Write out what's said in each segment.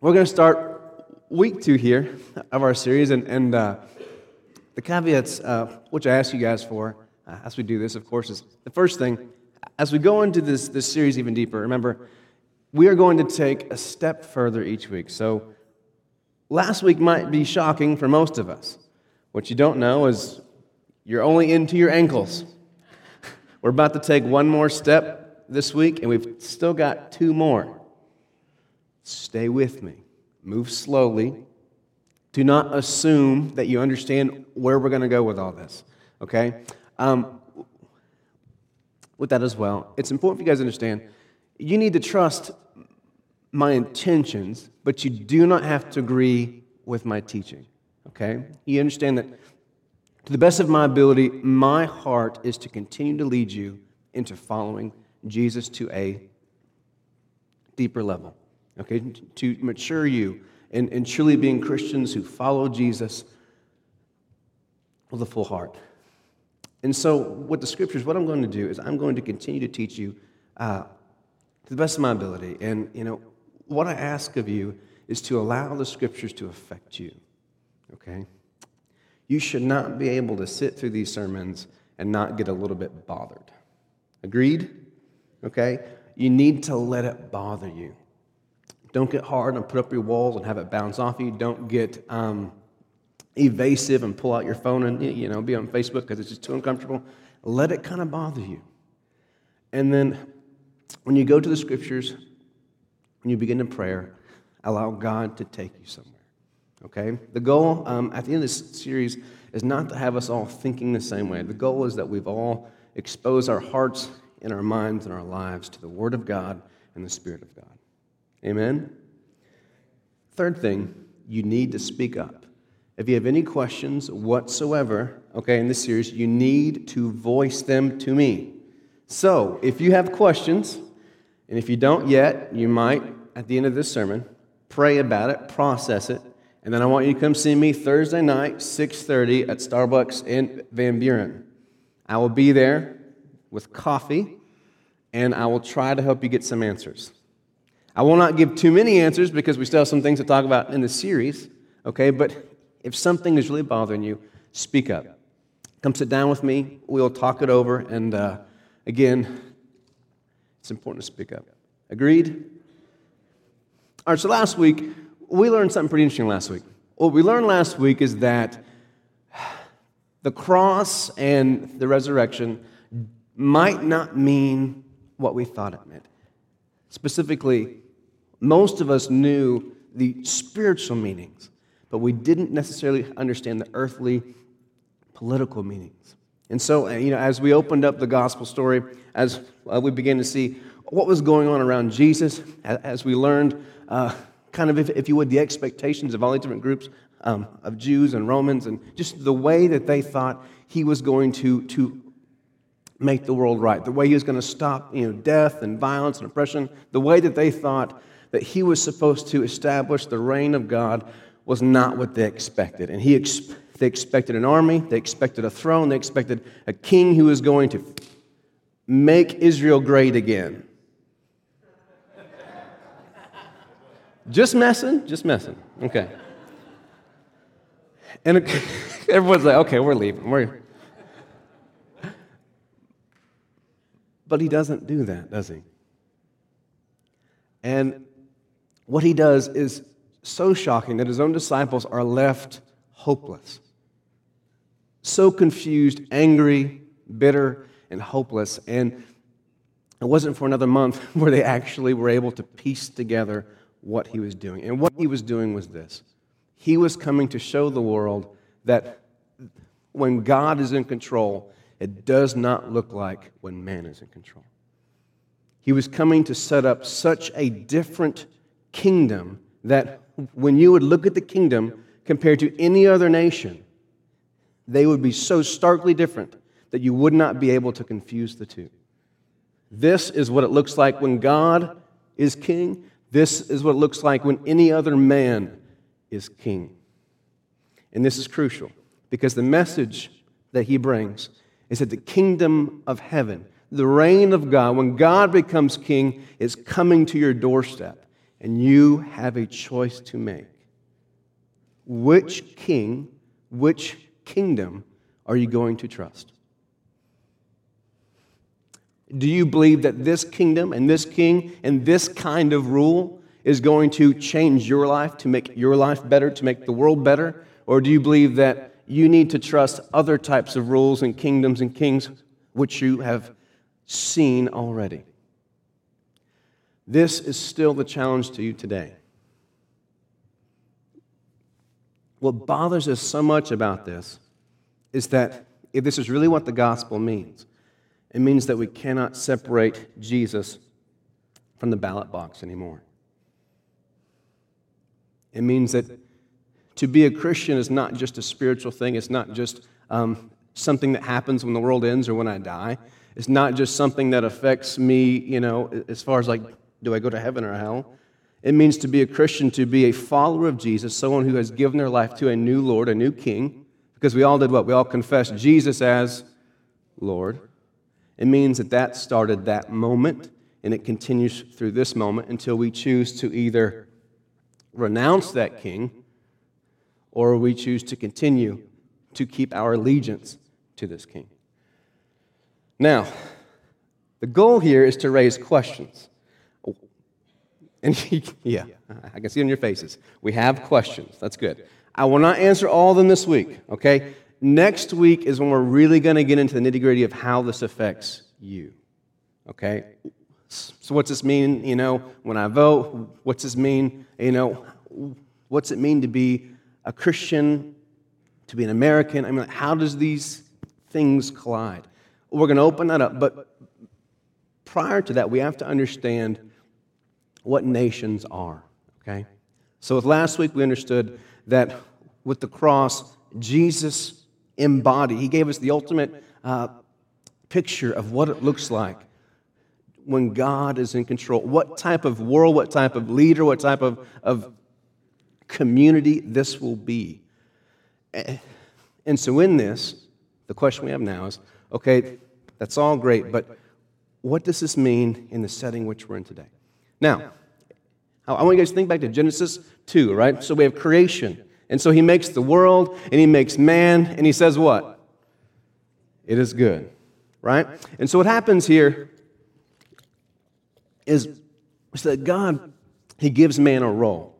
we're going to start week two here of our series, and, and uh, the caveats, uh, which I ask you guys for uh, as we do this, of course, is the first thing, as we go into this, this series even deeper, remember, we are going to take a step further each week. So, last week might be shocking for most of us. What you don't know is you're only into your ankles. We're about to take one more step this week, and we've still got two more. Stay with me. Move slowly. Do not assume that you understand where we're going to go with all this, okay? Um, with that as well, it's important for you guys to understand you need to trust my intentions, but you do not have to agree with my teaching, okay? You understand that to the best of my ability, my heart is to continue to lead you into following Jesus to a deeper level, okay? To mature you in, in truly being Christians who follow Jesus with a full heart. And so, with the scriptures, what I'm going to do is I'm going to continue to teach you uh, to the best of my ability. And, you know, what I ask of you is to allow the scriptures to affect you, okay? You should not be able to sit through these sermons and not get a little bit bothered. Agreed? Okay? You need to let it bother you. Don't get hard and put up your walls and have it bounce off you. Don't get um, evasive and pull out your phone and you know be on Facebook because it's just too uncomfortable. Let it kind of bother you. And then when you go to the scriptures, when you begin to prayer, allow God to take you somewhere. Okay? The goal um, at the end of this series is not to have us all thinking the same way. The goal is that we've all exposed our hearts and our minds and our lives to the Word of God and the Spirit of God. Amen? Third thing, you need to speak up. If you have any questions whatsoever, okay, in this series, you need to voice them to me. So, if you have questions, and if you don't yet, you might, at the end of this sermon, pray about it, process it, and then I want you to come see me Thursday night, 6:30 at Starbucks in Van Buren. I will be there with coffee, and I will try to help you get some answers. I will not give too many answers because we still have some things to talk about in the series, okay? But if something is really bothering you, speak up. Come sit down with me. We'll talk it over. And uh, again, it's important to speak up. Agreed? All right, so last week, we learned something pretty interesting last week. What we learned last week is that the cross and the resurrection might not mean what we thought it meant. Specifically, most of us knew the spiritual meanings but we didn't necessarily understand the earthly political meanings. And so, uh, you know, as we opened up the gospel story, as uh, we began to see what was going on around Jesus, as we learned, uh, kind of, if, if, you would, the expectations of all these different groups um, of Jews and Romans, and just the way that they thought he was going to, to make the world right, the way he was going to stop you know, death and violence and oppression, the way that they thought that he was supposed to establish the reign of God was not what they expected. And he ex- they expected an army, they expected a throne, they expected a king who was going to make Israel great again. just messing? Just messing. Okay. And everyone's like, okay, we're leaving. We're... But he doesn't do that, does he? And what he does is so shocking that his own disciples are left hopeless. So confused, angry, bitter, and hopeless. And it wasn't for another month where they actually were able to piece together what he was doing. And what he was doing was this he was coming to show the world that when God is in control, it does not look like when man is in control. He was coming to set up such a different kingdom that when you would look at the kingdom compared to any other nation, they would be so starkly different that you would not be able to confuse the two. This is what it looks like when God is king. This is what it looks like when any other man is king. And this is crucial because the message that he brings is that the kingdom of heaven, the reign of God, when God becomes king, is coming to your doorstep. And you have a choice to make. Which king, which kingdom are you going to trust? Do you believe that this kingdom and this king and this kind of rule is going to change your life, to make your life better, to make the world better? Or do you believe that you need to trust other types of rules and kingdoms and kings which you have seen already? This is still the challenge to you today. What bothers us so much about this is that if this is really what the gospel means, it means that we cannot separate Jesus from the ballot box anymore. It means that to be a Christian is not just a spiritual thing, it's not just um, something that happens when the world ends or when I die. It's not just something that affects me, you know, as far as like, do I go to heaven or hell? It means to be a Christian, to be a follower of Jesus, someone who has given their life to a new Lord, a new King, because we all did what? We all confessed Jesus as Lord. It means that that started that moment, and it continues through this moment until we choose to either renounce that King or we choose to continue to keep our allegiance to this King. Now, the goal here is to raise questions. And yeah, I can see it on your faces. We have questions. That's good. I will not answer all of them this week, okay? Next week is when we're really going to get into the nitty gritty of how this affects you, okay? So, what's this mean, you know, when I vote? What's this mean, you know, what's it mean to be a Christian, to be an American? I mean, how does these things collide? We're going to open that up, but prior to that, we have to understand what nations are, okay? So, with last week, we understood that with the cross, Jesus embodied, he gave us the ultimate uh, picture of what it looks like when God is in control. What type of world, what type of leader, what type of, of community this will be. And so, in this, the question we have now is okay, that's all great, but what does this mean in the setting which we're in today? Now, I want you guys to think back to Genesis 2, right? So we have creation. And so he makes the world and he makes man and he says what? It is good, right? And so what happens here is, is that God, he gives man a role.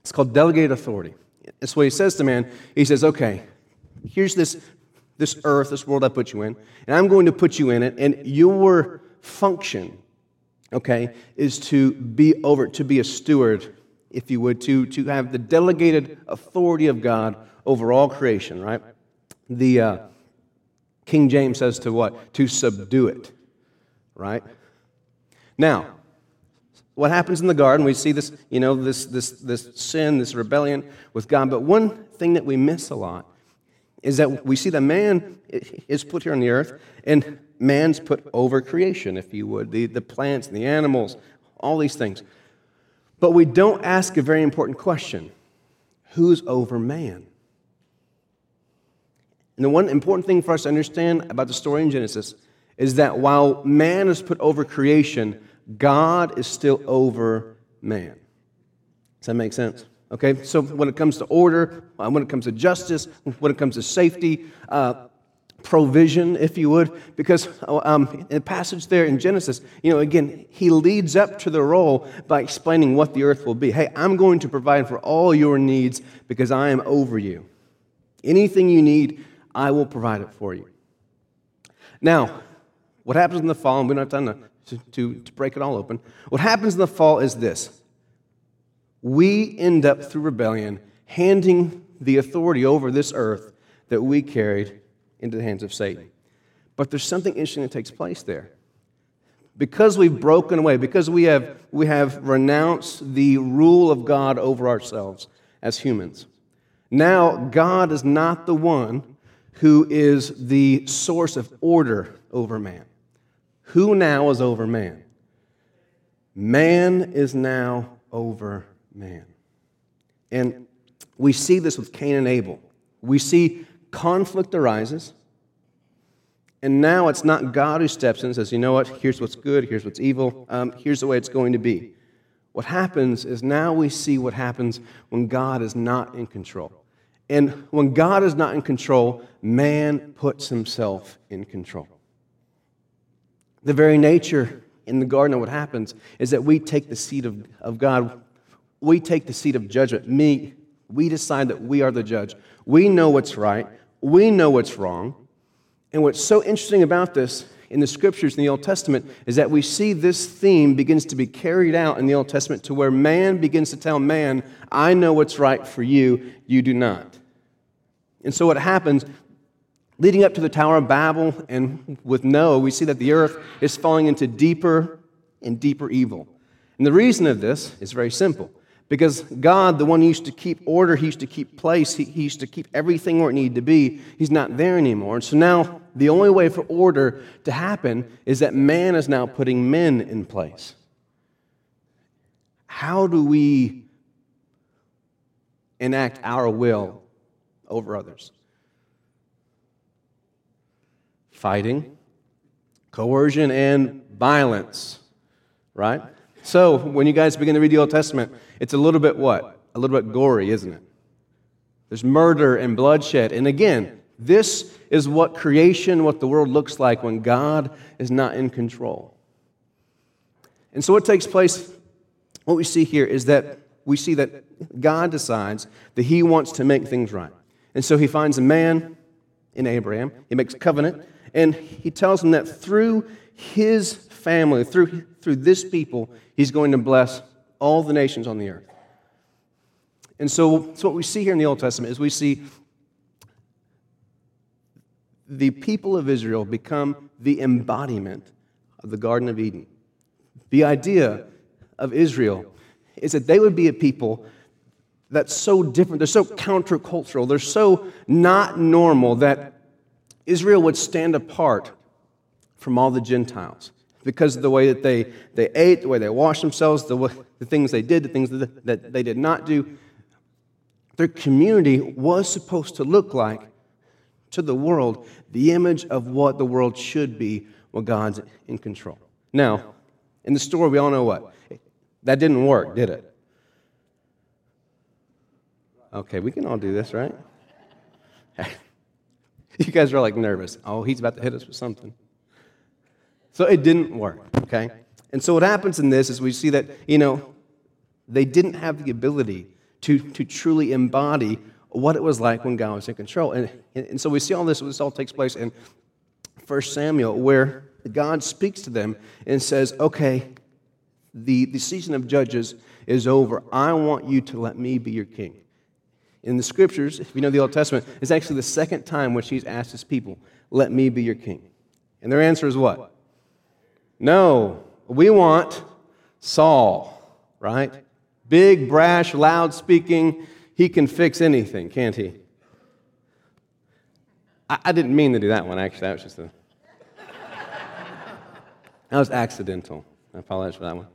It's called delegated authority. That's what he says to man. He says, okay, here's this, this earth, this world I put you in, and I'm going to put you in it, and your function okay, is to be over, to be a steward, if you would, to, to have the delegated authority of God over all creation, right? The uh, King James says to what? To subdue it, right? Now, what happens in the garden? We see this, you know, this, this, this sin, this rebellion with God. But one thing that we miss a lot is that we see the man is put here on the earth, and man's put over creation, if you would, the, the plants and the animals, all these things. But we don't ask a very important question who's over man? And the one important thing for us to understand about the story in Genesis is that while man is put over creation, God is still over man. Does that make sense? Okay, so when it comes to order, uh, when it comes to justice, when it comes to safety, uh, provision, if you would, because um, in the passage there in Genesis, you know, again, he leads up to the role by explaining what the earth will be. Hey, I'm going to provide for all your needs because I am over you. Anything you need, I will provide it for you. Now, what happens in the fall, and we don't have time to, to, to break it all open. What happens in the fall is this we end up through rebellion handing the authority over this earth that we carried into the hands of Satan. But there's something interesting that takes place there. Because we've broken away, because we have, we have renounced the rule of God over ourselves as humans, now God is not the one who is the source of order over man. Who now is over man? Man is now over man. And we see this with Cain and Abel. We see conflict arises, and now it's not God who steps in and says, you know what, here's what's good, here's what's evil, um, here's the way it's going to be. what happens is now we see what happens when God is not in control. And when God is not in control, man puts himself in control. The very nature in the garden of what happens is that we take the seat of, of God, we take the seat of judgment. Me, we decide that we are the judge. We know what's right, we know what's wrong. And what's so interesting about this in the scriptures in the Old Testament is that we see this theme begins to be carried out in the Old Testament to where man begins to tell man, I know what's right for you, you do not. And so what happens, leading up to the Tower of Babel and with Noah, we see that the earth is falling into deeper and deeper evil. And the reason of this is very simple. Because God, the one who used to keep order, he used to keep place, he, he used to keep everything where it needed to be, he's not there anymore. And so now the only way for order to happen is that man is now putting men in place. How do we enact our will over others? Fighting, coercion, and violence, right? So when you guys begin to read the Old Testament, it's a little bit what? A little bit gory, isn't it? There's murder and bloodshed. And again, this is what creation, what the world looks like when God is not in control. And so, what takes place, what we see here is that we see that God decides that He wants to make things right. And so, He finds a man in Abraham, He makes a covenant, and He tells him that through his family, through, through this people, He's going to bless all the nations on the earth. And so, so what we see here in the Old Testament is we see the people of Israel become the embodiment of the Garden of Eden. The idea of Israel is that they would be a people that's so different, they're so countercultural, they're so not normal that Israel would stand apart from all the Gentiles because of the way that they, they ate, the way they washed themselves, the, way, the things they did, the things that, they did not do. Their community was supposed to look like to the world the image of what the world should be when God's in control. Now, in the story, we all know what? That didn't work, did it? Okay, we can all do this, right? you guys are like nervous. Oh, he's about to hit us with something. So it didn't work, okay? And so what happens in this is we see that, you know, they didn't have the ability to, to truly embody what it was like when God was in control. And, and so we see all this, this all takes place in 1 Samuel, where God speaks to them and says, Okay, the, the season of judges is over. I want you to let me be your king. In the scriptures, if you know the Old Testament, it's actually the second time which he's asked his people, Let me be your king. And their answer is what? No, we want Saul, right? Big, brash, loud speaking he can fix anything, can't he? I, I didn't mean to do that one, actually. That was just a. that was accidental. I apologize for that one.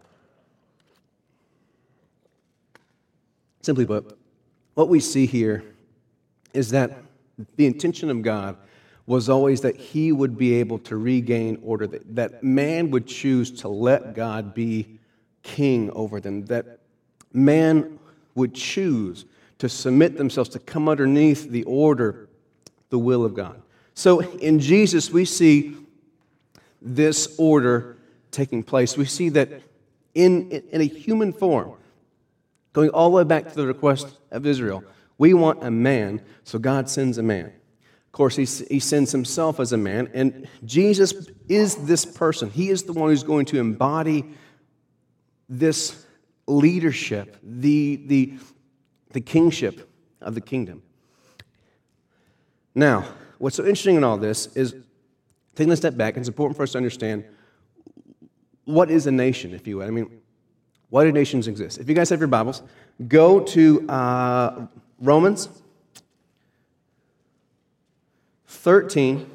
Simply put, what we see here is that the intention of God was always that he would be able to regain order, that, that man would choose to let God be king over them, that man would choose to submit themselves, to come underneath the order, the will of God. So in Jesus, we see this order taking place. We see that in, in a human form, going all the way back to the request of Israel, we want a man, so God sends a man. Course, he, he sends himself as a man, and Jesus is this person. He is the one who's going to embody this leadership, the, the, the kingship of the kingdom. Now, what's so interesting in all this is taking a step back, it's important for us to understand what is a nation, if you will. I mean, why do nations exist? If you guys have your Bibles, go to uh, Romans 13.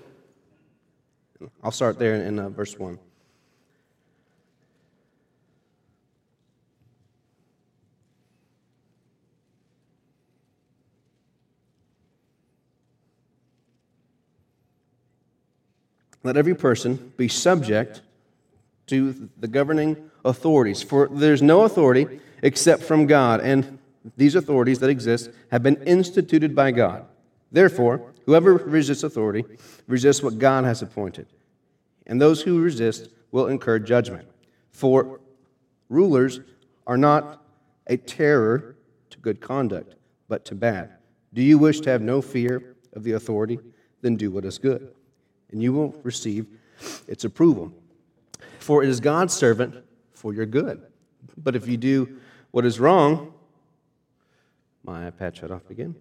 I'll start there in, uh, verse 1. Let every person be subject to the governing authorities. For there's no authority except from God, and these authorities that exist have been instituted by God. Therefore, whoever resists authority resists what God has appointed, and those who resist will incur judgment. For rulers are not a terror to good conduct, but to bad. Do you wish to have no fear of the authority? Then do what is good, and you will receive its approval. For it is God's servant for your good. But if you do what is wrong, my iPad shut off again.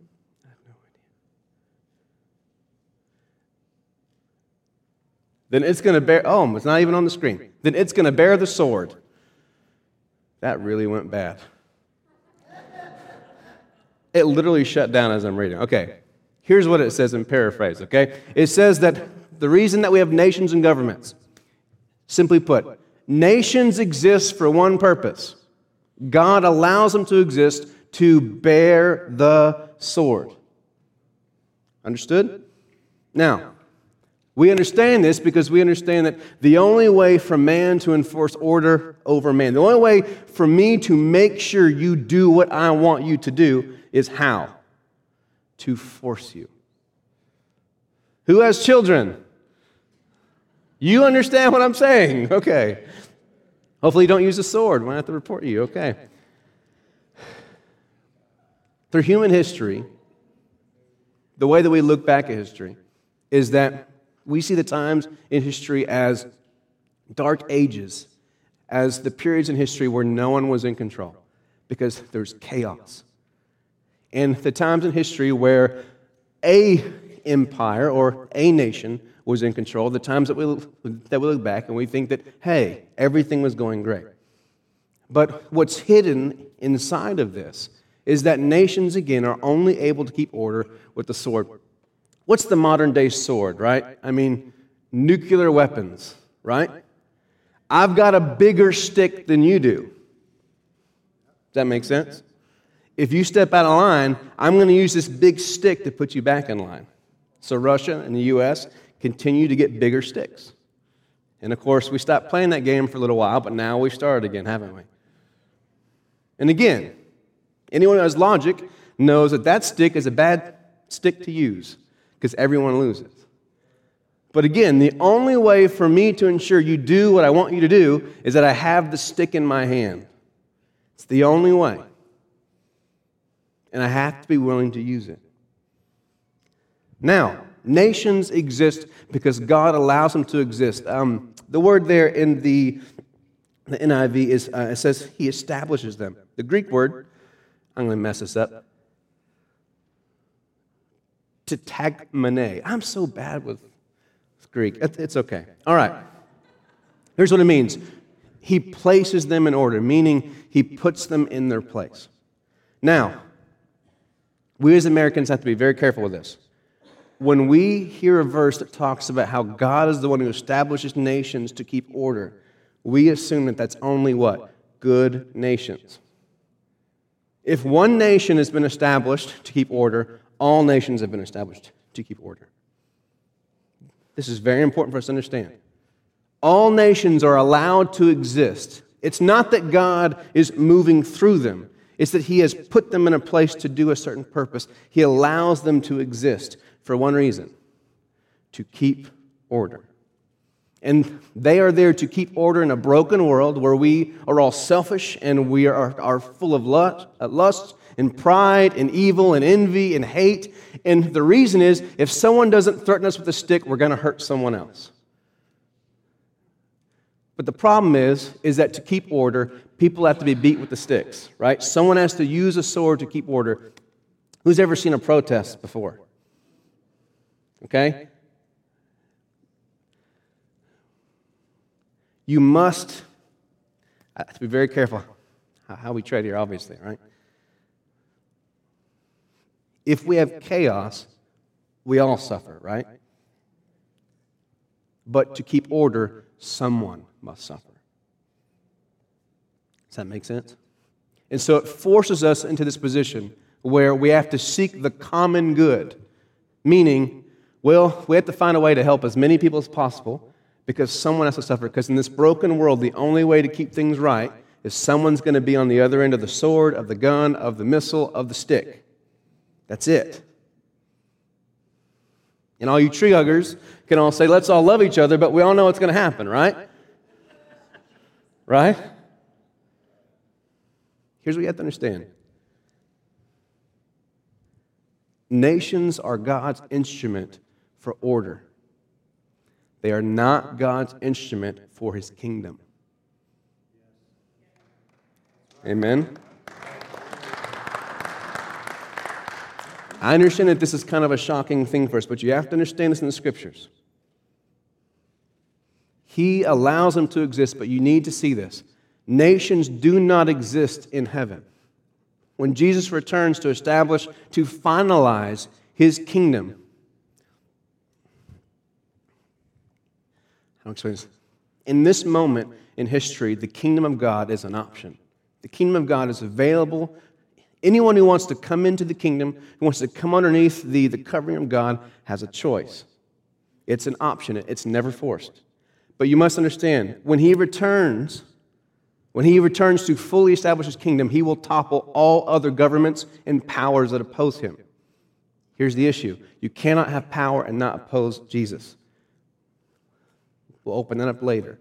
I have no idea. Then it's going to bear, oh, it's not even on the screen. Then it's going to bear the sword. That really went bad. It literally shut down as I'm reading. Okay, here's what it says in paraphrase, okay? It says that the reason that we have nations and governments, simply put, nations exist for one purpose God allows them to exist to bear the sword. Understood? Now, we understand this because we understand that the only way for man to enforce order over man, the only way for me to make sure you do what I want you to do is how? To force you. Who has children? You understand what I'm saying? Okay. Hopefully, you don't use a sword when I have to report you. Okay. Through human history, the way that we look back at history is that we see the times in history as dark ages, as the periods in history where no one was in control because there's chaos. And the times in history where a empire or a nation was in control, the times that we, that we look back and we think that, hey, everything was going great. But what's hidden inside of this is that nations, again, are only able to keep order with the sword. What's the modern day sword, right? I mean, nuclear weapons, right? I've got a bigger stick than you do. Does that make sense? If you step out of line, I'm going to use this big stick to put you back in line. So Russia and the U.S continue to get bigger sticks. And of course, we stopped playing that game for a little while, but now we've started again, haven't we? And again, anyone who has logic knows that that stick is a bad stick to use because everyone loses. But again, the only way for me to ensure you do what I want you to do is that I have the stick in my hand. It's the only way. And I have to be willing to use it. Now, Nations exist because God allows them to exist. Um, the word there in the, the NIV is, uh, it says he establishes them. The Greek word, I'm going to mess this up, tetagmene. I'm so bad with Greek. It's okay. All right. Here's what it means He places them in order, meaning He puts them in their place. Now, we as Americans have to be very careful with this when we hear a verse that talks about how God is the one who establishes nations to keep order, we assume that that's only what? Good nations. If one nation has been established to keep order, all nations have been established to keep order. This is very important for us to understand. All nations are allowed to exist. It's not that God is moving through them, it's that He has put them in a place to do a certain purpose. He allows them to exist for one reason to keep order. And they are there to keep order in a broken world where we are all selfish and we are, are full of lust, uh, lust and pride and evil and envy and hate. And the reason is if someone doesn't threaten us with a stick, we're going to hurt someone else. But the problem is, is that to keep order, people have to be beat with the sticks, right? Someone has to use a sword to keep order. Who's ever seen a protest before? Okay? You must, I have to be very careful how we tread here, obviously, right? If we have chaos, we all suffer, right? But to keep order, someone must suffer. Does that make sense? And so it forces us into this position where we have to seek the common good, meaning well, we have to find a way to help as many people as possible because someone has to suffer. Because in this broken world, the only way to keep things right is someone's going to be on the other end of the sword, of the gun, of the missile, of the stick. That's it. And all you tree huggers can all say, let's all love each other, but we all know what's going to happen, right? Right? Here's what you have to understand nations are God's instrument for order, they are not God's instrument for his kingdom. Amen? I understand that this is kind of a shocking thing for us, but you have to understand this in the scriptures. He allows them to exist, but you need to see this. Nations do not exist in heaven. When Jesus returns to establish, to finalize his kingdom, explain this? In this moment in history, the kingdom of God is an option. The kingdom of God is available Anyone who wants to come into the kingdom, who wants to come underneath the, the covering of God, has a choice. It's an option, it's never forced. But you must understand, when he returns, when he returns to fully establish his kingdom, he will topple all other governments and powers that oppose him. Here's the issue you cannot have power and not oppose Jesus. We'll open that up later.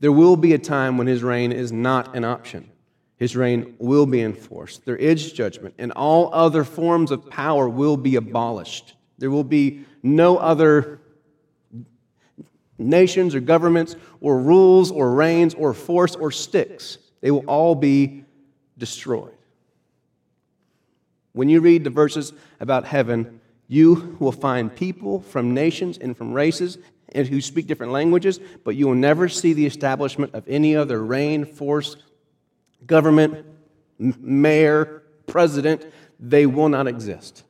There will be a time when his reign is not an option his reign will be enforced. There is judgment, and all other forms of power will be abolished. There will be no other nations or governments or rules or reigns or force or sticks. They will all be destroyed. When you read the verses about heaven, you will find people from nations and from races and who speak different languages, but you will never see the establishment of any other reign, force, government, mayor, president, they will not exist.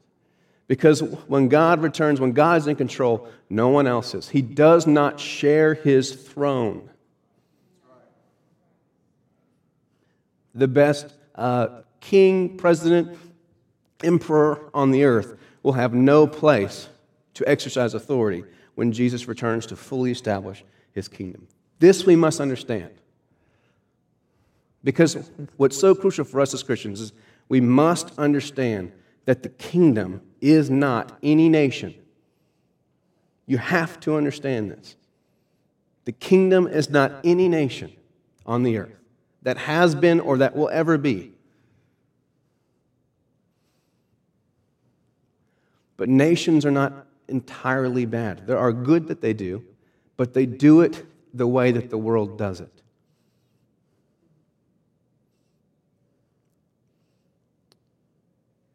Because when God returns, when God is in control, no one else is. He does not share his throne. The best uh, king, president, emperor on the earth will have no place to exercise authority when Jesus returns to fully establish his kingdom. This we must understand. Because what's so crucial for us as Christians is we must understand that the kingdom is not any nation. You have to understand this. The kingdom is not any nation on the earth that has been or that will ever be. But nations are not entirely bad. There are good that they do, but they do it the way that the world does it.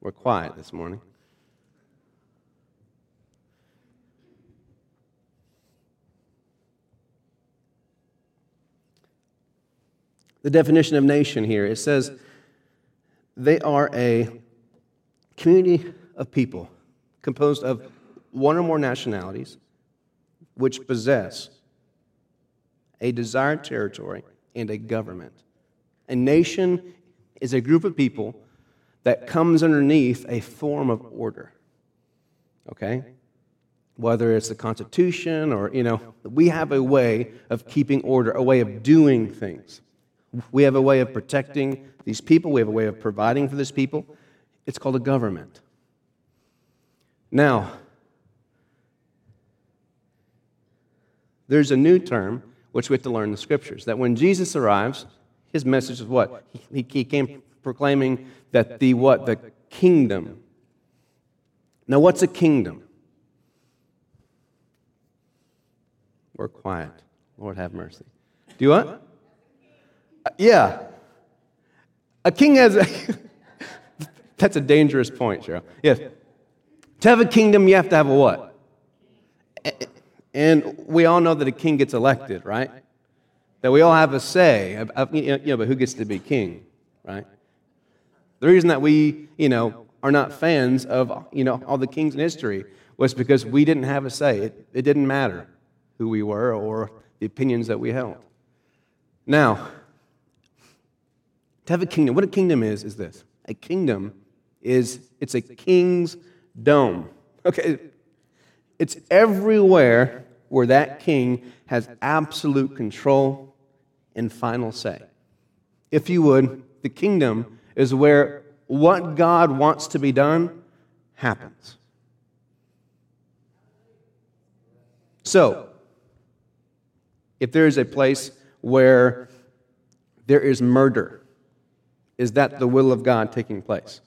We're quiet this morning. The definition of nation here it says they are a community of people composed of one or more nationalities which possess a desired territory and a government. A nation is a group of people that comes underneath a form of order. Okay? Whether it's the Constitution or, you know, we have a way of keeping order, a way of doing things. We have a way of protecting these people, we have a way of providing for these people. It's called a government. Now, there's a new term which we have to learn in the scriptures that when Jesus arrives, his message is what? He, came proclaiming that the what? The kingdom. Now, what's a kingdom? We're quiet. Lord have mercy. Do you what? Uh, yeah. A king has a. That's a dangerous point, Cheryl. Yes. To have a kingdom, you have to have a what? And we all know that a king gets elected, right? That we all have a say, of, you know, but who gets to be king, right? The reason that we, you know, are not fans of, you know, all the kings in history was because we didn't have a say. It, it didn't matter who we were or the opinions that we held. Now, to have a kingdom, what a kingdom is, is this. A kingdom is, it's a king's dome. Okay? It's everywhere where that king has absolute control and final say. If you would, the kingdom is where what God wants to be done happens. So, if there is a place where there is murder, is that the will of God taking place?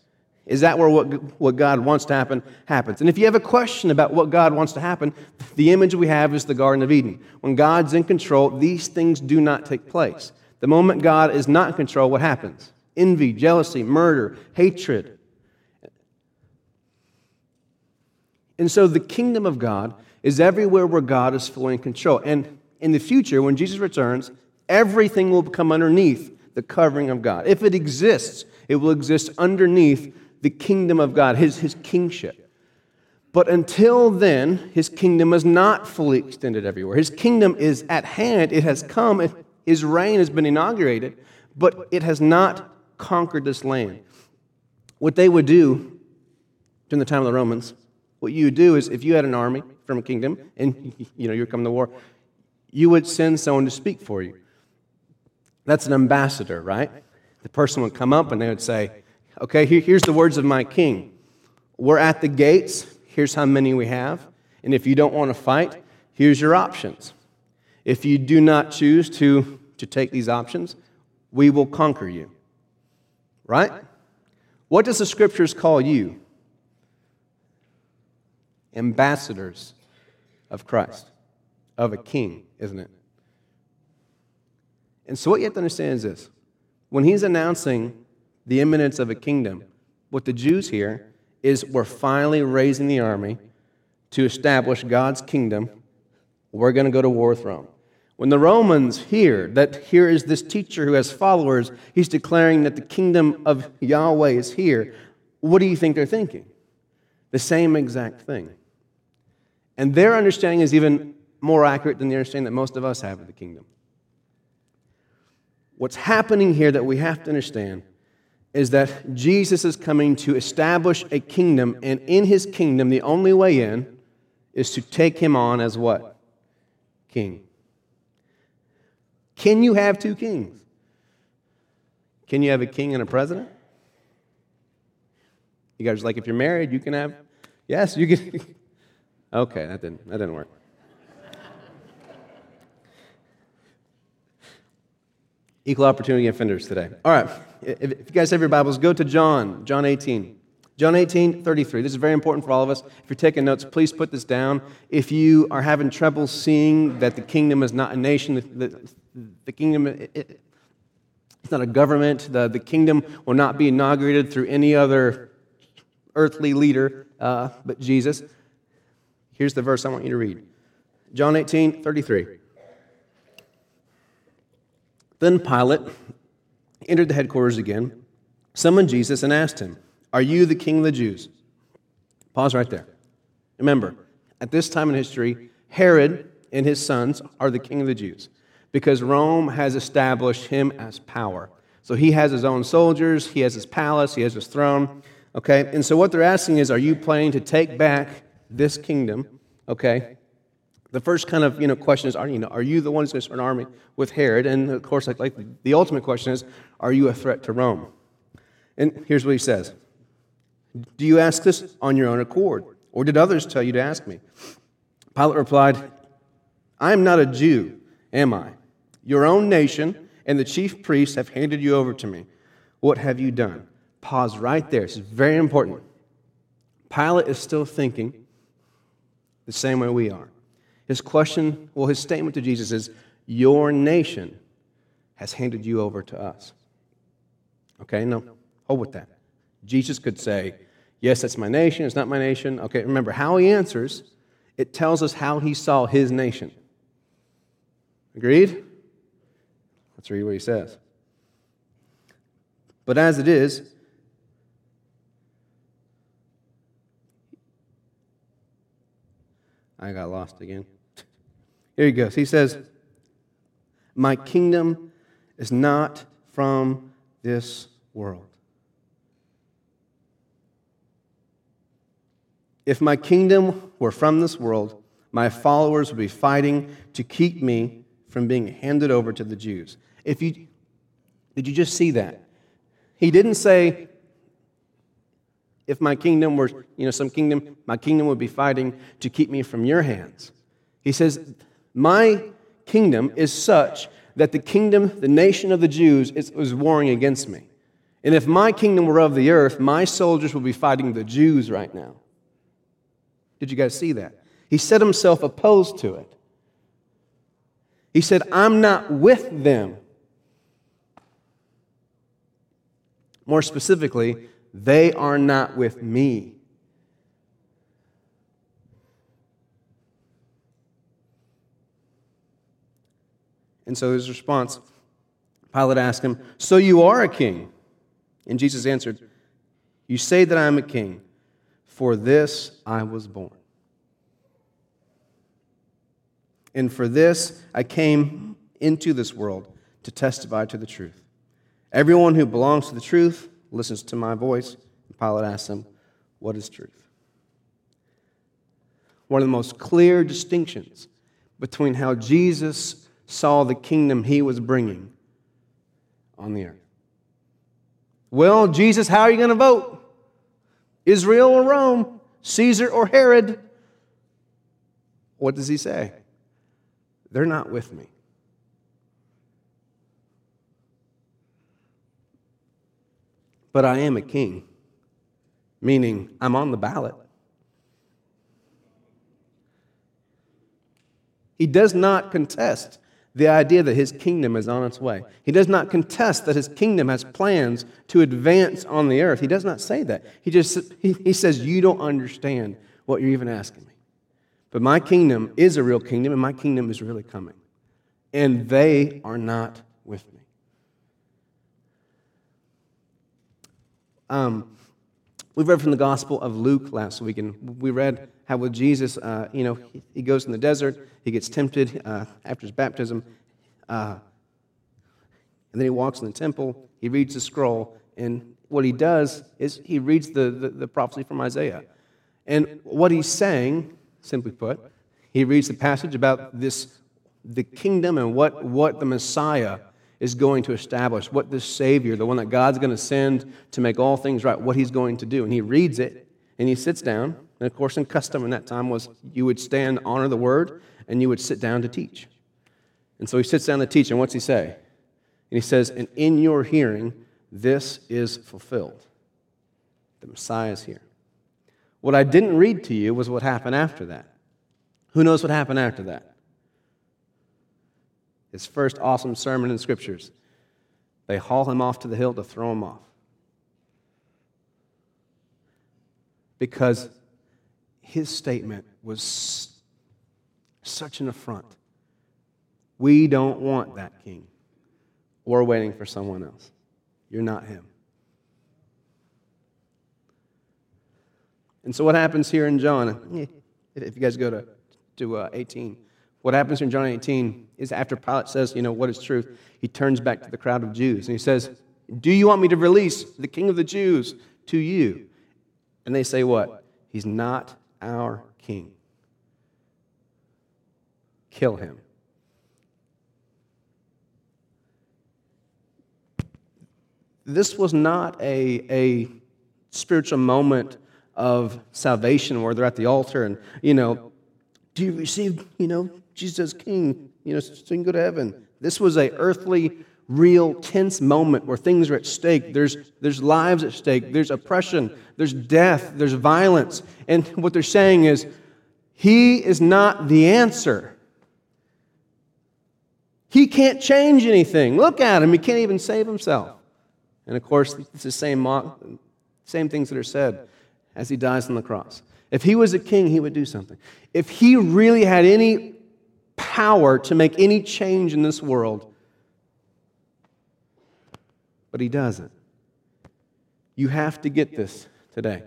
Is that where what, what God wants to happen happens? And if you have a question about what God wants to happen, the image we have is the Garden of Eden. When God's in control, these things do not take place. The moment God is not in control, what happens? Envy, jealousy, murder, hatred. And so the kingdom of God is everywhere where God is fully in control. And in the future, when Jesus returns, everything will come underneath the covering of God. If it exists, it will exist underneath the kingdom of God, his, his kingship. But until then, his kingdom is not fully extended everywhere. His kingdom is at hand, it has come, his reign has been inaugurated, but it has not conquered this land. What they would do during the time of the Romans, what you would do is if you had an army from a kingdom and you know you're coming to war, you would send someone to speak for you. That's an ambassador, right? The person would come up and they would say, Okay, here, here's the words of my king. We're at the gates. Here's how many we have. And if you don't want to fight, here's your options. If you do not choose to, to take these options, we will conquer you. Right? What does the scriptures call you? Ambassadors of Christ, of a king, isn't it? And so, what you have to understand is this when he's announcing the imminence of a kingdom. What the Jews hear is we're finally raising the army to establish God's kingdom. We're going to go to war with Rome. When the Romans hear that here is this teacher who has followers, he's declaring that the kingdom of Yahweh is here, what do you think they're thinking? The same exact thing. And their understanding is even more accurate than the understanding that most of us have of the kingdom. What's happening here that we have to understand is that Jesus is coming to establish a kingdom, and in his kingdom, the only way in is to take him on as what? King. Can you have two kings? Can you have a king and a president? You guys are like if you're married, you can have Yes, you can Okay, that didn't that didn't work. Equal opportunity offenders today. All right. If you guys have your Bibles, go to John, John 18. John 18, 33. This is very important for all of us. If you're taking notes, please put this down. If you are having trouble seeing that the kingdom is not a nation, the, kingdom, it, it's not a government, the, the kingdom will not be inaugurated through any other earthly leader uh, but Jesus. Here's the verse I want you to read John 18, 33. Then Pilate entered the headquarters again, summoned Jesus, and asked him, Are you the king of the Jews? Pause right there. Remember, at this time in history, Herod and his sons are the king of the Jews because Rome has established him as power. So he has his own soldiers, he has his palace, he has his throne. Okay, and so what they're asking is, are you planning to take back this kingdom? Okay, the first kind of you know question is, are you know, are you the one who's going to start an army with Herod? And of course, like, like the ultimate question is, are you a threat to Rome? And here's what he says: Do you ask this on your own accord, or did others tell you to ask me? Pilate replied, I am not a Jew, am I? Your own nation and the chief priests have handed you over to me. What have you done? Pause right there. This is very important. Pilate is still thinking the same way we are. His question, well, his statement to Jesus is, Your nation has handed you over to us. Okay, no, hold with that. Jesus could say, Yes, that's my nation, it's not my nation. Okay, remember how he answers, it tells us how he saw his nation. Agreed? Let's read what he says. But as it is, I got lost again. Here he goes. He says, My kingdom is not from this world. If my kingdom were from this world, my followers would be fighting to keep me from being handed over to the Jews. If you, did you just see that? He didn't say, if my kingdom were, you know, some kingdom, my kingdom would be fighting to keep me from your hands. He says, my kingdom is such that the kingdom, the nation of the Jews, is, is warring against me. And if my kingdom were of the earth, my soldiers would be fighting the Jews right now. Did you guys see that? He set himself opposed to it. He said, I'm not with them. More specifically, they are not with me. And so his response, Pilate asked him, So you are a king? And Jesus answered, You say that I am a king. For this I was born. And for this I came into this world to testify to the truth. Everyone who belongs to the truth listens to my voice. And Pilate asked him, What is truth? One of the most clear distinctions between how Jesus saw the kingdom he was bringing on the earth. Well, Jesus, how are you going to vote? Israel or Rome? Caesar or Herod? What does he say? They're not with me. But I am a king, meaning I'm on the ballot. He does not contest the idea that his kingdom is on its way. He does not contest that his kingdom has plans to advance on the earth. He does not say that. He just he, he says, You don't understand what you're even asking me. But my kingdom is a real kingdom, and my kingdom is really coming. And they are not with me. Um, we read from the Gospel of Luke last week, and we read how with Jesus, uh, you know, he goes in the desert, he gets tempted uh, after his baptism, uh, and then he walks in the temple, he reads the scroll, and what he does is he reads the, the, the prophecy from Isaiah. And what he's saying, simply put, he reads the passage about this, the kingdom and what, what the Messiah is going to establish, what this Savior, the one that God's going to send to make all things right, what he's going to do. And he reads it and he sits down. And of course, in custom in that time was you would stand, honor the word, and you would sit down to teach. And so he sits down to teach, and what's he say? And he says, And in your hearing, this is fulfilled. The Messiah is here. What I didn't read to you was what happened after that. Who knows what happened after that? His first awesome sermon in scriptures. They haul him off to the hill to throw him off. Because his statement was such an affront. We don't want that king. We're waiting for someone else. You're not him. And so, what happens here in John, if you guys go to, to uh, 18, what happens in John 18 is after Pilate says, you know, what is truth, he turns back to the crowd of Jews and he says, Do you want me to release the king of the Jews to you? And they say, What? He's not our king. Kill him. This was not a, a spiritual moment of salvation where they're at the altar and, you know, do you receive, you know, Jesus King, you know, so you can go to heaven. This was a earthly, real, tense moment where things are at stake. There's, there's lives at stake. There's oppression. There's death. There's violence. And what they're saying is, He is not the answer. He can't change anything. Look at him. He can't even save himself. And of course, it's the same, same things that are said as he dies on the cross. If he was a king, he would do something. If he really had any power to make any change in this world. But he doesn't. You have to get this today.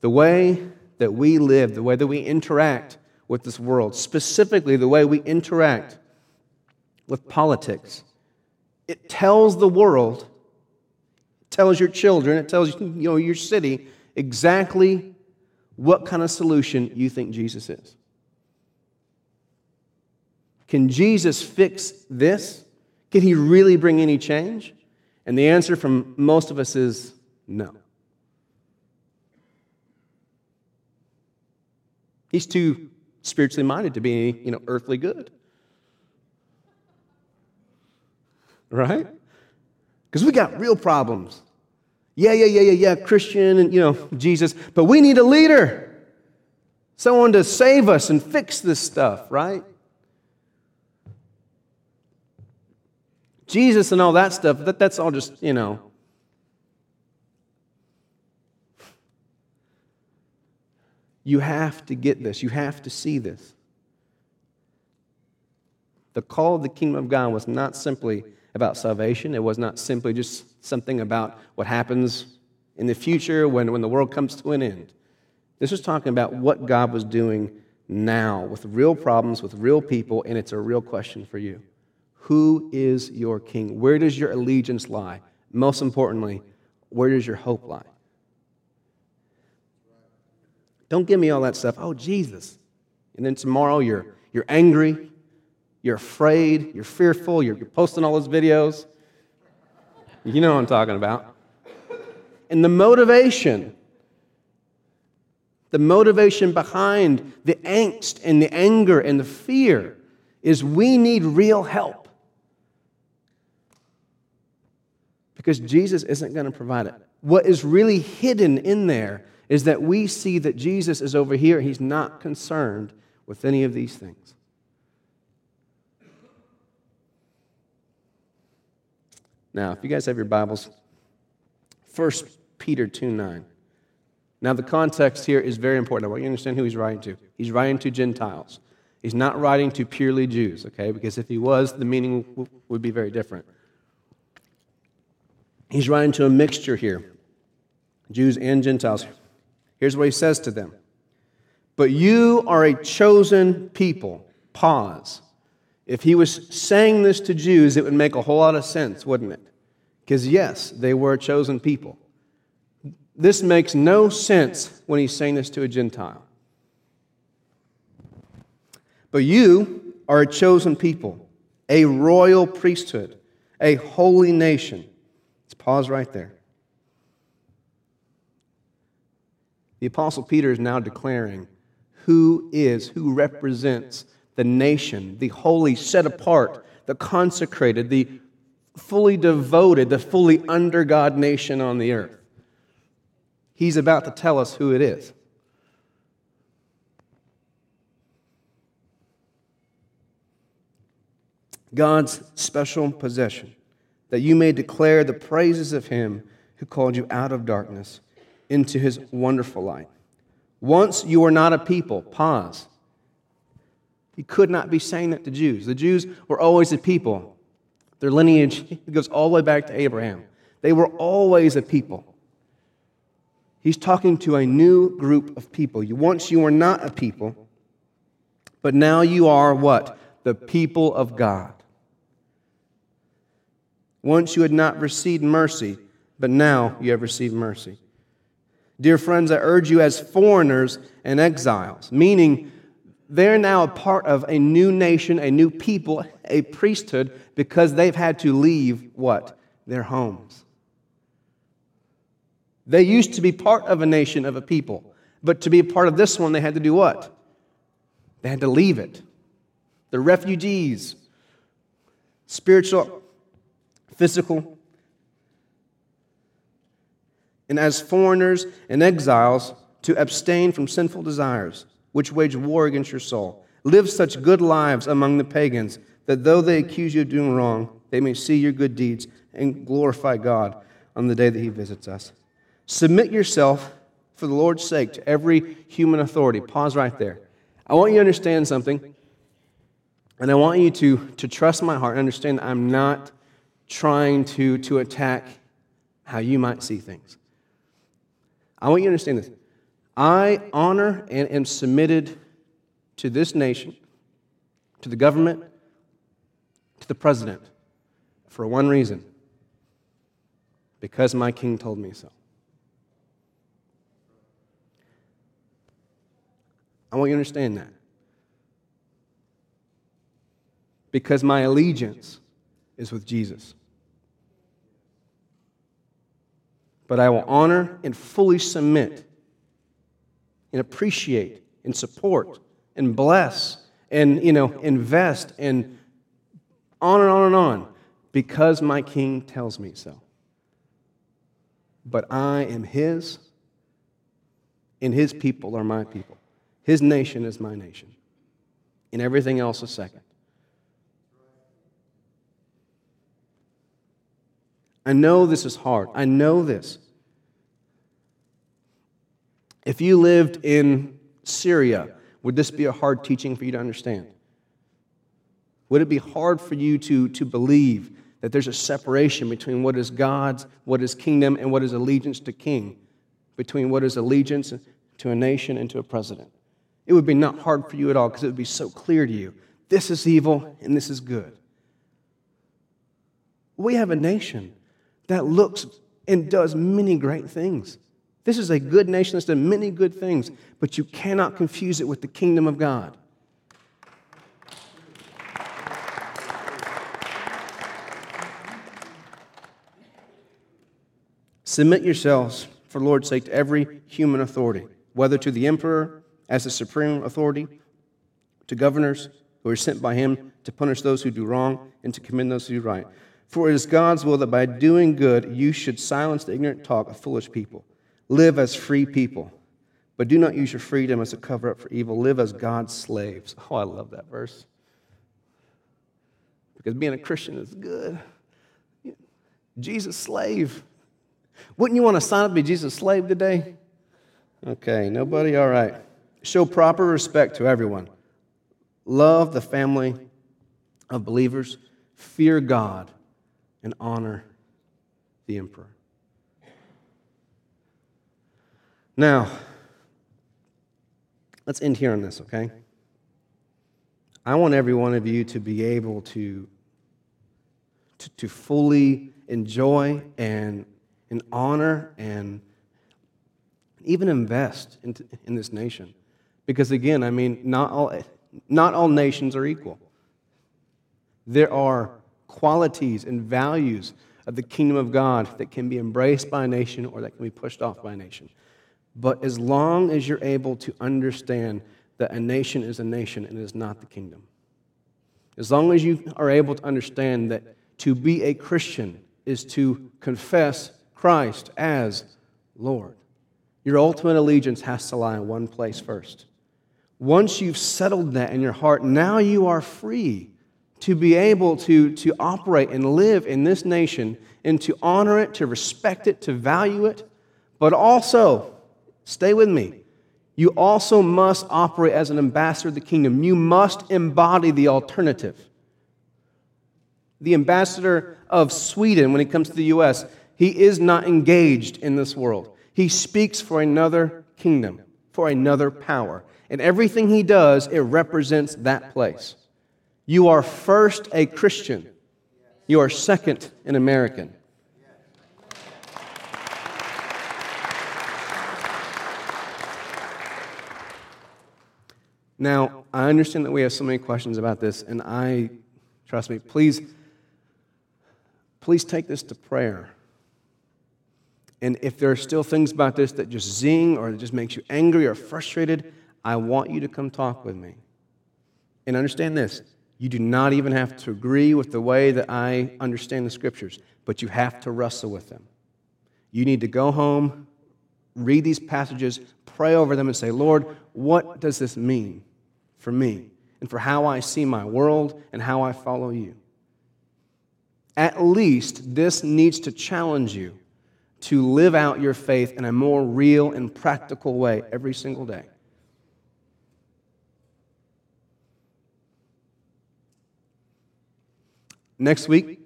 The way that we live, the way that we interact with this world, specifically the way we interact with politics, it tells the world, it tells your children, it tells you know, your city exactly what kind of solution you think Jesus is. Can Jesus fix this? Can he really bring any change? And the answer from most of us is no. He's too spiritually minded to be, any, you know, earthly good. Right? Because we got real problems. Yeah, yeah, yeah, yeah, yeah, Christian and, you know, Jesus. But we need a leader, someone to save us and fix this stuff, right? Jesus and all that stuff, that, that's all just, you know. You have to get this. You have to see this. The call of the kingdom of God was not simply about salvation. It was not simply just something about what happens in the future when, when the world comes to an end. This was talking about what God was doing now with real problems, with real people, and it's a real question for you. Who is your king? Where does your allegiance lie? Most importantly, where does your hope lie? Don't give me all that stuff. Oh, Jesus. And then tomorrow you're, you're angry, you're afraid, you're fearful, you're, you're posting all those videos. You know what I'm talking about. And the motivation, the motivation behind the angst and the anger and the fear is we need real help. Because Jesus isn't going to provide it. What is really hidden in there is that we see that Jesus is over here. He's not concerned with any of these things. Now, if you guys have your Bibles, 1 Peter 2 9. Now, the context here is very important. I want you to understand who he's writing to. He's writing to Gentiles. He's not writing to purely Jews, okay? Because if he was, the meaning would be very different. He's writing to a mixture here Jews and Gentiles. Here's what he says to them But you are a chosen people. Pause. If he was saying this to Jews, it would make a whole lot of sense, wouldn't it? Because, yes, they were a chosen people. This makes no sense when he's saying this to a Gentile. But you are a chosen people, a royal priesthood, a holy nation. Let's pause right there. The Apostle Peter is now declaring who is, who represents the nation, the holy, set apart, the consecrated, the fully devoted, the fully under God nation on the earth. He's about to tell us who it is. God's special possession, that you may declare the praises of him who called you out of darkness into his wonderful light. Once you were not a people, pause. He could not be saying that to Jews. The Jews were always a people. Their lineage goes all the way back to Abraham. They were always a people. He's talking to a new group of people. Once you were not a people, but now you are what? The people of God. Once you had not received mercy, but now you have received mercy. Dear friends, I urge you as foreigners and exiles, meaning they're now a part of a new nation, a new people, a priesthood, because they've had to leave what? Their homes. They used to be part of a nation, of a people. But to be a part of this one, they had to do what? They had to leave it. The refugees, spiritual, physical. And as foreigners and exiles, to abstain from sinful desires which wage war against your soul. Live such good lives among the pagans that though they accuse you of doing wrong, they may see your good deeds and glorify God on the day that He visits us. Submit yourself for the Lord's sake to every human authority. Pause right there. I want you to understand something, and I want you to, to trust my heart and understand that I'm not trying to, to attack how you might see things. I want you to understand this. I honor and am submitted to this nation, to the government, to the president for one reason because my king told me so. I want you to understand that. because my allegiance is with Jesus. But I will honor and fully submit and appreciate and support and bless and you know invest and on and on and on because my king tells me so. But I am his, and his people are my people. His nation is my nation, and everything else is second. I know this is hard. I know this. If you lived in Syria, would this be a hard teaching for you to understand? Would it be hard for you to, to believe that there's a separation between what is God's, what is kingdom, and what is allegiance to king, between what is allegiance to a nation and to a president? It would be not hard for you at all because it would be so clear to you this is evil and this is good. We have a nation that looks and does many great things. This is a good nation that's done many good things, but you cannot confuse it with the kingdom of God. Submit yourselves, for Lord's sake, to every human authority, whether to the emperor as the supreme authority, to governors who are sent by him to punish those who do wrong and to commend those who do right. For it is God's will that by doing good you should silence the ignorant talk of foolish people. Live as free people, but do not use your freedom as a cover up for evil. Live as God's slaves. Oh, I love that verse. Because being a Christian is good. Jesus' slave. Wouldn't you want to sign up to be Jesus' slave today? Okay, nobody? All right. Show proper respect to everyone. Love the family of believers. Fear God and honor the emperor. Now, let's end here on this, okay? I want every one of you to be able to, to, to fully enjoy and, and honor and even invest in, in this nation. Because again, I mean, not all, not all nations are equal. There are qualities and values of the kingdom of God that can be embraced by a nation or that can be pushed off by a nation. But as long as you're able to understand that a nation is a nation and is not the kingdom, as long as you are able to understand that to be a Christian is to confess Christ as Lord, your ultimate allegiance has to lie in one place first. Once you've settled that in your heart, now you are free to be able to, to operate and live in this nation and to honor it, to respect it, to value it, but also, stay with me, you also must operate as an ambassador of the kingdom. You must embody the alternative. The ambassador of Sweden, when he comes to the U.S., he is not engaged in this world. He speaks for another kingdom, for another power. And everything he does, it represents that place. You are first a Christian, you are second an American. Now, I understand that we have so many questions about this, and I, trust me, please, please take this to prayer. And if there are still things about this that just zing or that just makes you angry or frustrated, I want you to come talk with me. And understand this you do not even have to agree with the way that I understand the scriptures, but you have to wrestle with them. You need to go home, read these passages, pray over them, and say, Lord, what does this mean for me and for how I see my world and how I follow you? At least this needs to challenge you to live out your faith in a more real and practical way every single day. Next week,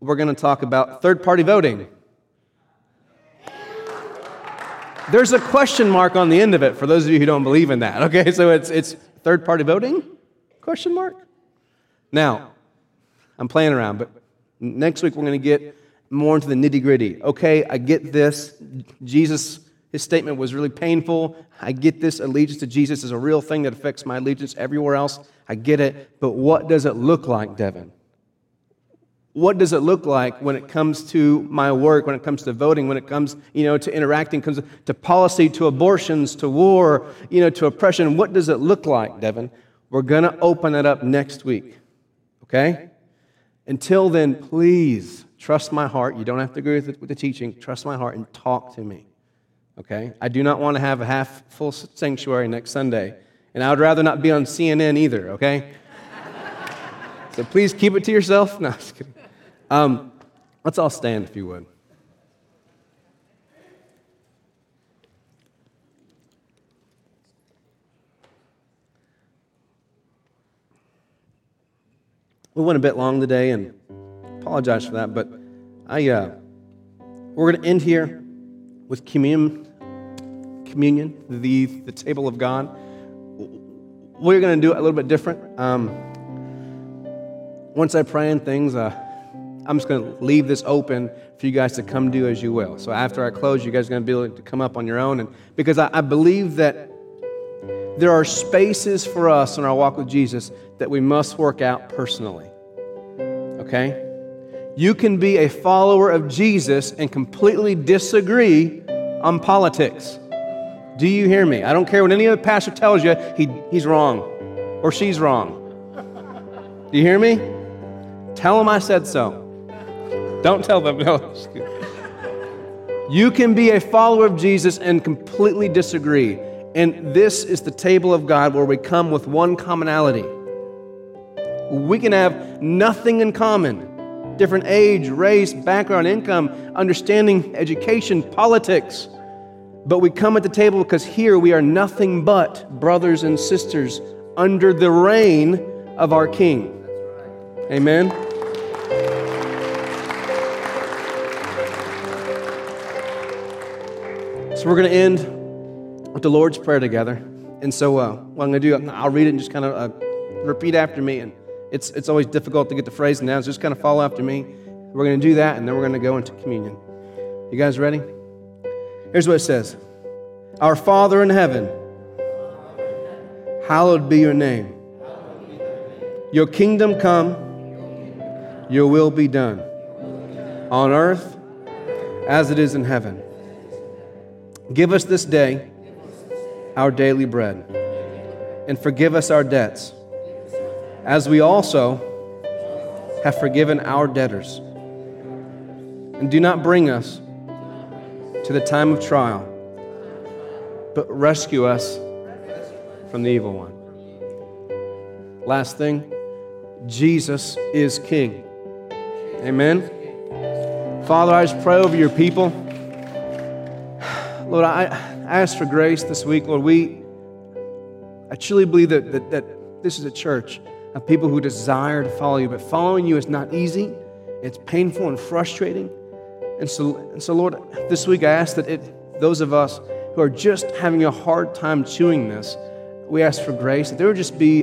we're going to talk about third party voting. There's a question mark on the end of it for those of you who don't believe in that. Okay, so it's, it's third party voting? Question mark? Now, I'm playing around, but next week we're going to get more into the nitty gritty. Okay, I get this. Jesus his statement was really painful. I get this. Allegiance to Jesus is a real thing that affects my allegiance everywhere else. I get it. But what does it look like, Devin? What does it look like when it comes to my work, when it comes to voting, when it comes, you know, to interacting, comes to policy, to abortions, to war, you know, to oppression? What does it look like, Devin? We're going to open it up next week. Okay? Until then, please trust my heart. You don't have to agree with the, with the teaching. Trust my heart and talk to me. Okay? I do not want to have a half full sanctuary next Sunday. And I would rather not be on CNN either, okay? so please keep it to yourself. No, just kidding. Um, let's all stand if you would. We went a bit long today, and apologize for that, but I uh, we're going to end here with communion, communion, the the table of God. We're going to do it a little bit different. Um, once I pray and things, uh, I'm just going to leave this open for you guys to come do as you will. So after I close, you guys are going to be able to come up on your own, and because I, I believe that there are spaces for us in our walk with Jesus that we must work out personally. Okay? You can be a follower of Jesus and completely disagree on politics. Do you hear me? I don't care what any other pastor tells you, he, he's wrong or she's wrong. Do you hear me? Tell them I said so. Don't tell them. No. You can be a follower of Jesus and completely disagree. And this is the table of God where we come with one commonality. We can have nothing in common different age, race, background, income, understanding, education, politics. But we come at the table because here we are nothing but brothers and sisters under the reign of our King. Amen. So we're going to end with the Lord's Prayer together. And so, uh, what I'm going to do, I'll read it and just kind of uh, repeat after me. And it's, it's always difficult to get the phrase down, so just kind of follow after me. We're going to do that, and then we're going to go into communion. You guys ready? Here's what it says Our Father in heaven, hallowed be your name. Your kingdom come, your will be done on earth as it is in heaven. Give us this day our daily bread. And forgive us our debts, as we also have forgiven our debtors. And do not bring us to the time of trial, but rescue us from the evil one. Last thing Jesus is King. Amen. Father, I just pray over your people. Lord, I ask for grace this week, Lord. We, I truly believe that, that, that this is a church of people who desire to follow you, but following you is not easy. It's painful and frustrating. And so, and so Lord, this week I ask that it, those of us who are just having a hard time chewing this, we ask for grace, that there would just be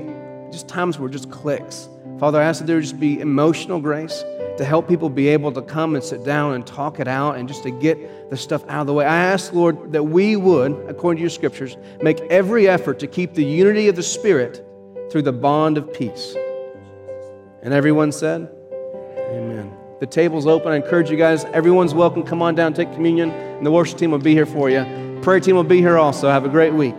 just times where just clicks. Father, I ask that there would just be emotional grace to help people be able to come and sit down and talk it out and just to get the stuff out of the way. I ask, Lord, that we would, according to your scriptures, make every effort to keep the unity of the Spirit through the bond of peace. And everyone said, Amen. The table's open. I encourage you guys, everyone's welcome. Come on down, take communion, and the worship team will be here for you. Prayer team will be here also. Have a great week.